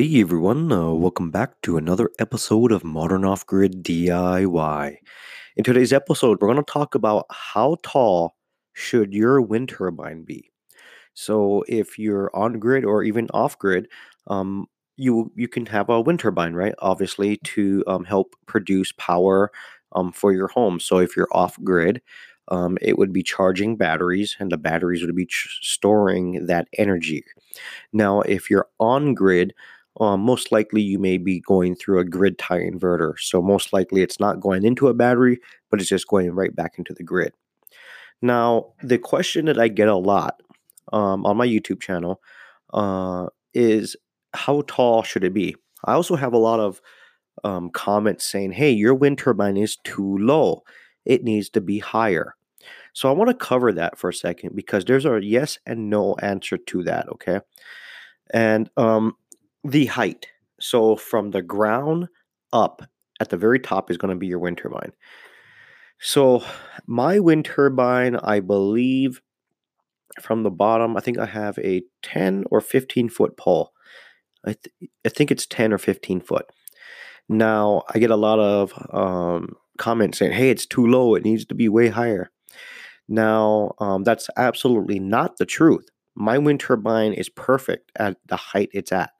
Hey everyone, uh, welcome back to another episode of Modern Off Grid DIY. In today's episode, we're going to talk about how tall should your wind turbine be. So, if you're on grid or even off grid, um, you you can have a wind turbine, right? Obviously, to um, help produce power um, for your home. So, if you're off grid, um, it would be charging batteries, and the batteries would be ch- storing that energy. Now, if you're on grid, um, most likely you may be going through a grid tie inverter. So most likely it's not going into a battery, but it's just going right back into the grid. Now, the question that I get a lot um, on my YouTube channel uh, is how tall should it be? I also have a lot of um, comments saying, hey, your wind turbine is too low. It needs to be higher. So I want to cover that for a second because there's a yes and no answer to that, okay? And um, the height. So from the ground up at the very top is going to be your wind turbine. So my wind turbine, I believe from the bottom, I think I have a 10 or 15 foot pole. I, th- I think it's 10 or 15 foot. Now, I get a lot of um, comments saying, hey, it's too low. It needs to be way higher. Now, um, that's absolutely not the truth. My wind turbine is perfect at the height it's at.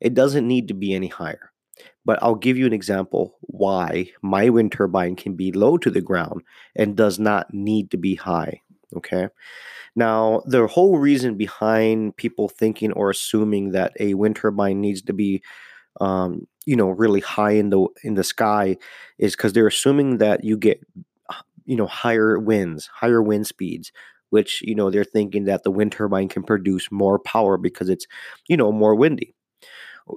It doesn't need to be any higher. But I'll give you an example why my wind turbine can be low to the ground and does not need to be high. Okay. Now, the whole reason behind people thinking or assuming that a wind turbine needs to be, um, you know, really high in the in the sky is because they're assuming that you get, you know, higher winds, higher wind speeds, which you know they're thinking that the wind turbine can produce more power because it's, you know, more windy.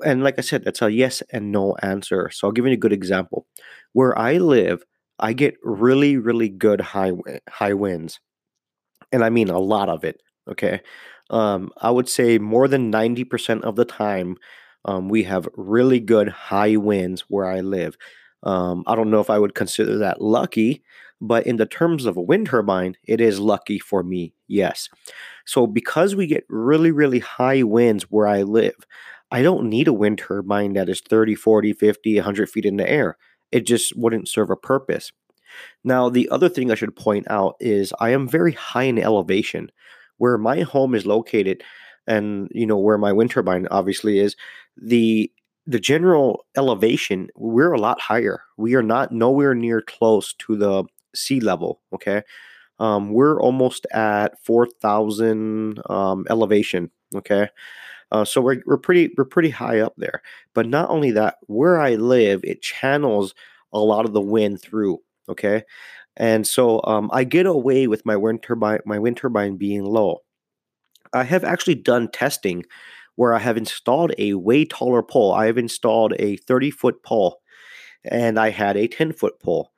And like I said, that's a yes and no answer. So I'll give you a good example. Where I live, I get really, really good high high winds, and I mean a lot of it. Okay, um, I would say more than ninety percent of the time, um, we have really good high winds where I live. Um, I don't know if I would consider that lucky, but in the terms of a wind turbine, it is lucky for me. Yes. So because we get really, really high winds where I live, I don't need a wind turbine that is 30, 40, 50, 100 feet in the air. It just wouldn't serve a purpose. Now, the other thing I should point out is I am very high in elevation. Where my home is located, and you know where my wind turbine obviously is, the the general elevation we're a lot higher. We are not nowhere near close to the sea level. Okay, um, we're almost at four thousand um, elevation. Okay, uh, so we're, we're pretty we're pretty high up there. But not only that, where I live, it channels a lot of the wind through. Okay, and so um, I get away with my wind turbine my wind turbine being low. I have actually done testing where I have installed a way taller pole. I have installed a 30 foot pole, and I had a 10 foot pole.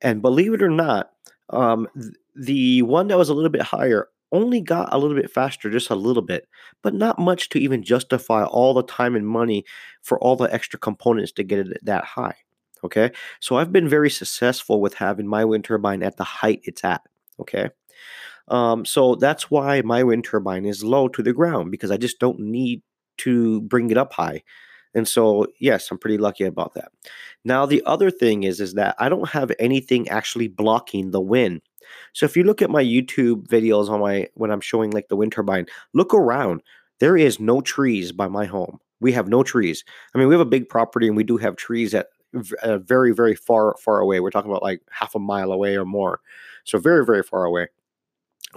And believe it or not, um, th- the one that was a little bit higher only got a little bit faster, just a little bit, but not much to even justify all the time and money for all the extra components to get it that high. Okay. So I've been very successful with having my wind turbine at the height it's at. Okay. Um, so that's why my wind turbine is low to the ground because I just don't need to bring it up high. And so, yes, I'm pretty lucky about that. Now, the other thing is, is that I don't have anything actually blocking the wind. So if you look at my YouTube videos on my when I'm showing like the wind turbine, look around. There is no trees by my home. We have no trees. I mean, we have a big property and we do have trees at uh, very very far far away. We're talking about like half a mile away or more. So very very far away.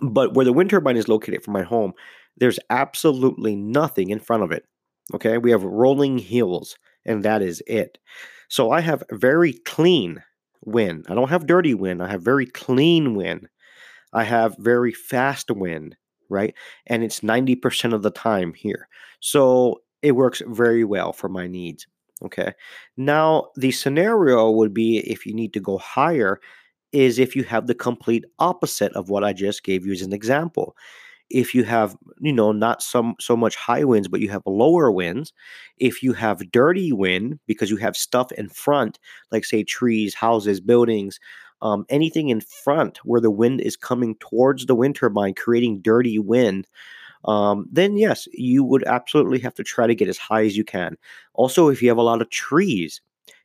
But where the wind turbine is located from my home, there's absolutely nothing in front of it. Okay? We have rolling hills and that is it. So I have very clean wind. I don't have dirty win. I have very clean win. I have very fast win, right? And it's 90% of the time here. So it works very well for my needs. Okay. Now, the scenario would be if you need to go higher, is if you have the complete opposite of what I just gave you as an example. If you have, you know, not some so much high winds, but you have lower winds, if you have dirty wind because you have stuff in front, like say trees, houses, buildings, um, anything in front where the wind is coming towards the wind turbine, creating dirty wind, um, then yes, you would absolutely have to try to get as high as you can. Also, if you have a lot of trees,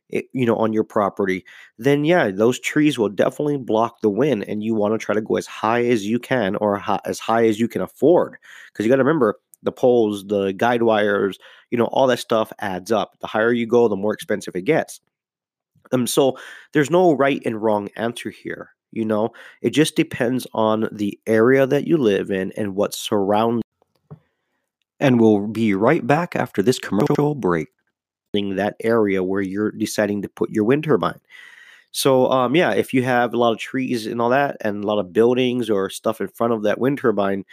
you know, on your property, then yeah, those trees will definitely block the wind, and you want to try to go as high as you can or as high as you can afford, because you got to remember the poles, the guide wires, you know, all that stuff adds up. The higher you go, the more expensive it gets. Um, so there's no right and wrong answer here. You know, it just depends on the area that you live in and what surrounds. And we'll be right back after this commercial break. That area where you're deciding to put your wind turbine. So, um, yeah, if you have a lot of trees and all that, and a lot of buildings or stuff in front of that wind turbine,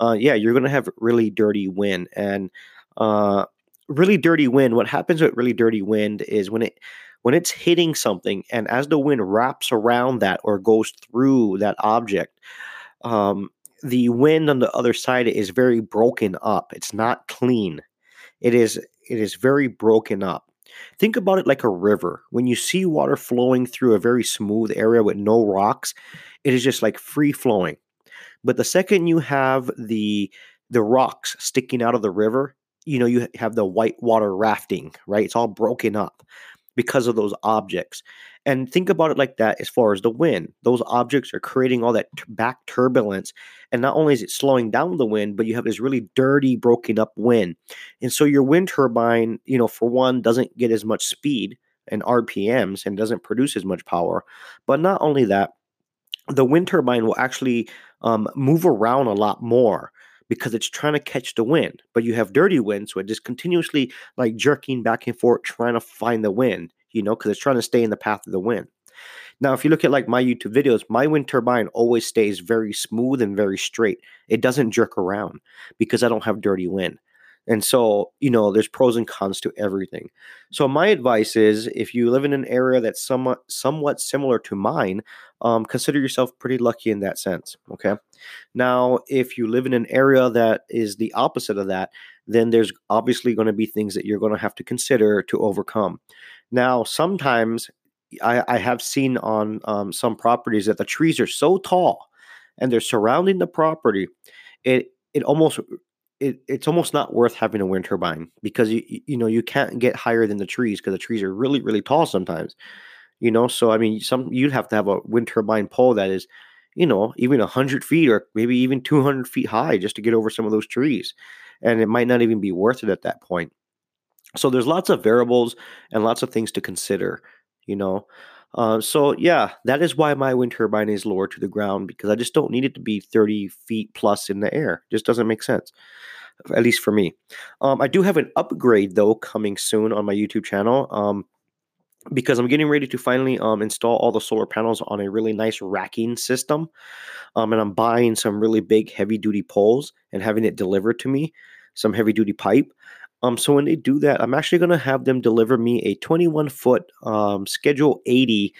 uh, yeah, you're going to have really dirty wind. And uh, really dirty wind, what happens with really dirty wind is when it when it's hitting something and as the wind wraps around that or goes through that object um, the wind on the other side is very broken up it's not clean it is it is very broken up. Think about it like a river. When you see water flowing through a very smooth area with no rocks it is just like free flowing. But the second you have the the rocks sticking out of the river you know you have the white water rafting right? It's all broken up because of those objects. And think about it like that as far as the wind. Those objects are creating all that back turbulence. And not only is it slowing down the wind, but you have this really dirty, broken up wind. And so your wind turbine, you know, for one, doesn't get as much speed and RPMs and doesn't produce as much power. But not only that, the wind turbine will actually um, move around a lot more because it's trying to catch the wind. But you have dirty wind, so it just continuously like jerking back and forth, trying to find the wind, you know, because it's trying to stay in the path of the wind. Now, if you look at like my YouTube videos, my wind turbine always stays very smooth and very straight. It doesn't jerk around because I don't have dirty wind. And so, you know, there's pros and cons to everything. So my advice is if you live in an area that's somewhat somewhat similar to mine, um, consider yourself pretty lucky in that sense. Okay. Now, if you live in an area that is the opposite of that, then there's obviously going to be things that you're going to have to consider to overcome. Now, sometimes I, I have seen on um, some properties that the trees are so tall and they're surrounding the property, it it almost it, it's almost not worth having a wind turbine because you you know you can't get higher than the trees because the trees are really really tall sometimes you know? So i mean some you'd have to have a wind turbine pole that is you know even 100 feet or maybe even 200 feet high just to get over some of those trees and it might not even be worth it at that point. So there's lots of variables and lots of things to consider you know uh, so yeah, that is why my wind turbine is lower to the ground because I just don't need it to be 30 feet plus in the air. It just doesn't make sense, at least for me. Um, I do have an upgrade though coming soon on my YouTube channel. Um, because I'm getting ready to finally um, install all the solar panels on a really nice racking system. Um, and I'm buying some really big heavy duty poles and having it delivered to me, some heavy duty pipe. Um, so when they do that, I'm actually going to have them deliver me a 21 foot um, Schedule 80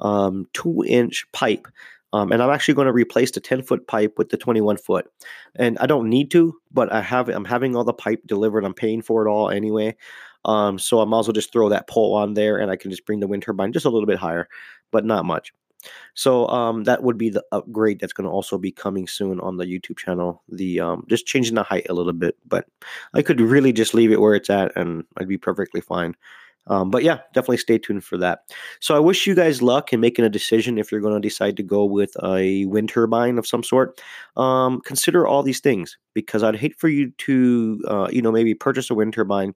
um, two inch pipe. Um, and I'm actually going to replace the 10 foot pipe with the 21 foot. And I don't need to, but I have I'm having all the pipe delivered. I'm paying for it all anyway. Um, so I might as well just throw that pole on there, and I can just bring the wind turbine just a little bit higher, but not much. So um, that would be the upgrade that's going to also be coming soon on the YouTube channel. The um, just changing the height a little bit, but I could really just leave it where it's at, and I'd be perfectly fine. Um, but yeah, definitely stay tuned for that. So I wish you guys luck in making a decision if you're going to decide to go with a wind turbine of some sort. Um, consider all these things because I'd hate for you to, uh, you know, maybe purchase a wind turbine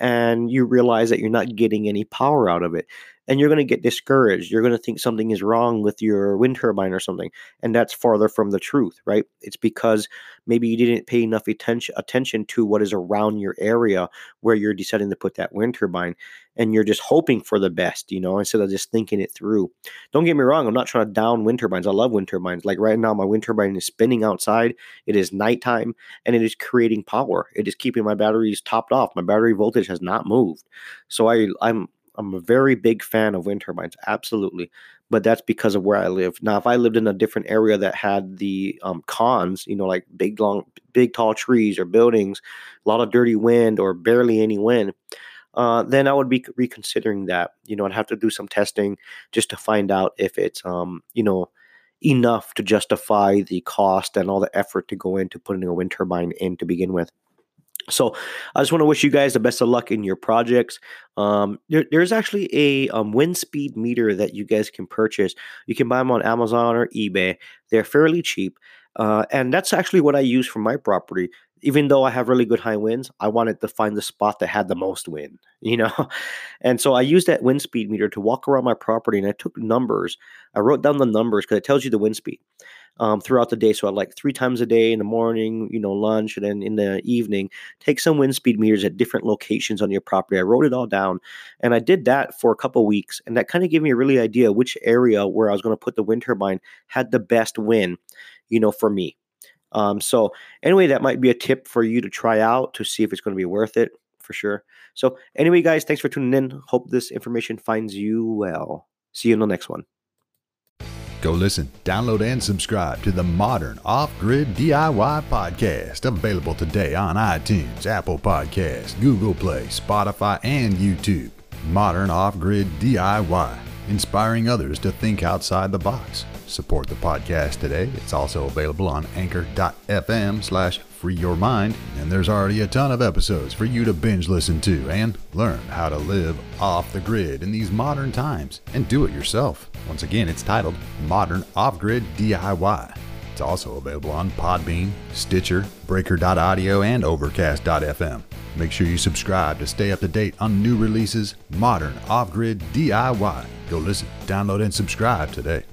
and you realize that you're not getting any power out of it. And you're going to get discouraged. You're going to think something is wrong with your wind turbine or something, and that's farther from the truth, right? It's because maybe you didn't pay enough attention attention to what is around your area where you're deciding to put that wind turbine, and you're just hoping for the best, you know, instead of just thinking it through. Don't get me wrong, I'm not trying to down wind turbines. I love wind turbines. Like right now, my wind turbine is spinning outside. It is nighttime, and it is creating power. It is keeping my batteries topped off. My battery voltage has not moved, so I I'm I'm a very big fan of wind turbines, absolutely. But that's because of where I live. Now, if I lived in a different area that had the um, cons, you know, like big, long, big, tall trees or buildings, a lot of dirty wind or barely any wind, uh, then I would be reconsidering that. You know, I'd have to do some testing just to find out if it's, um, you know, enough to justify the cost and all the effort to go into putting a wind turbine in to begin with. So I just want to wish you guys the best of luck in your projects. Um, there, there's actually a um, wind speed meter that you guys can purchase. You can buy them on Amazon or eBay. They're fairly cheap. Uh, and that's actually what I use for my property. Even though I have really good high winds, I wanted to find the spot that had the most wind, you know? And so I used that wind speed meter to walk around my property and I took numbers. I wrote down the numbers because it tells you the wind speed um, throughout the day. So I like three times a day in the morning, you know, lunch, and then in the evening, take some wind speed meters at different locations on your property. I wrote it all down, and I did that for a couple weeks, and that kind of gave me a really idea which area where I was going to put the wind turbine had the best wind, you know, for me. Um, so anyway, that might be a tip for you to try out to see if it's going to be worth it for sure. So anyway, guys, thanks for tuning in. Hope this information finds you well. See you in the next one. Go listen, download, and subscribe to the Modern Off Grid DIY Podcast, available today on iTunes, Apple Podcasts, Google Play, Spotify, and YouTube. Modern Off Grid DIY, inspiring others to think outside the box. Support the podcast today. It's also available on anchor.fm slash free your mind, and there's already a ton of episodes for you to binge listen to and learn how to live off the grid in these modern times and do it yourself. Once again, it's titled Modern Off Grid DIY. It's also available on Podbean, Stitcher, Breaker.audio, and Overcast.fm. Make sure you subscribe to stay up to date on new releases, Modern Off Grid DIY. Go listen, download, and subscribe today.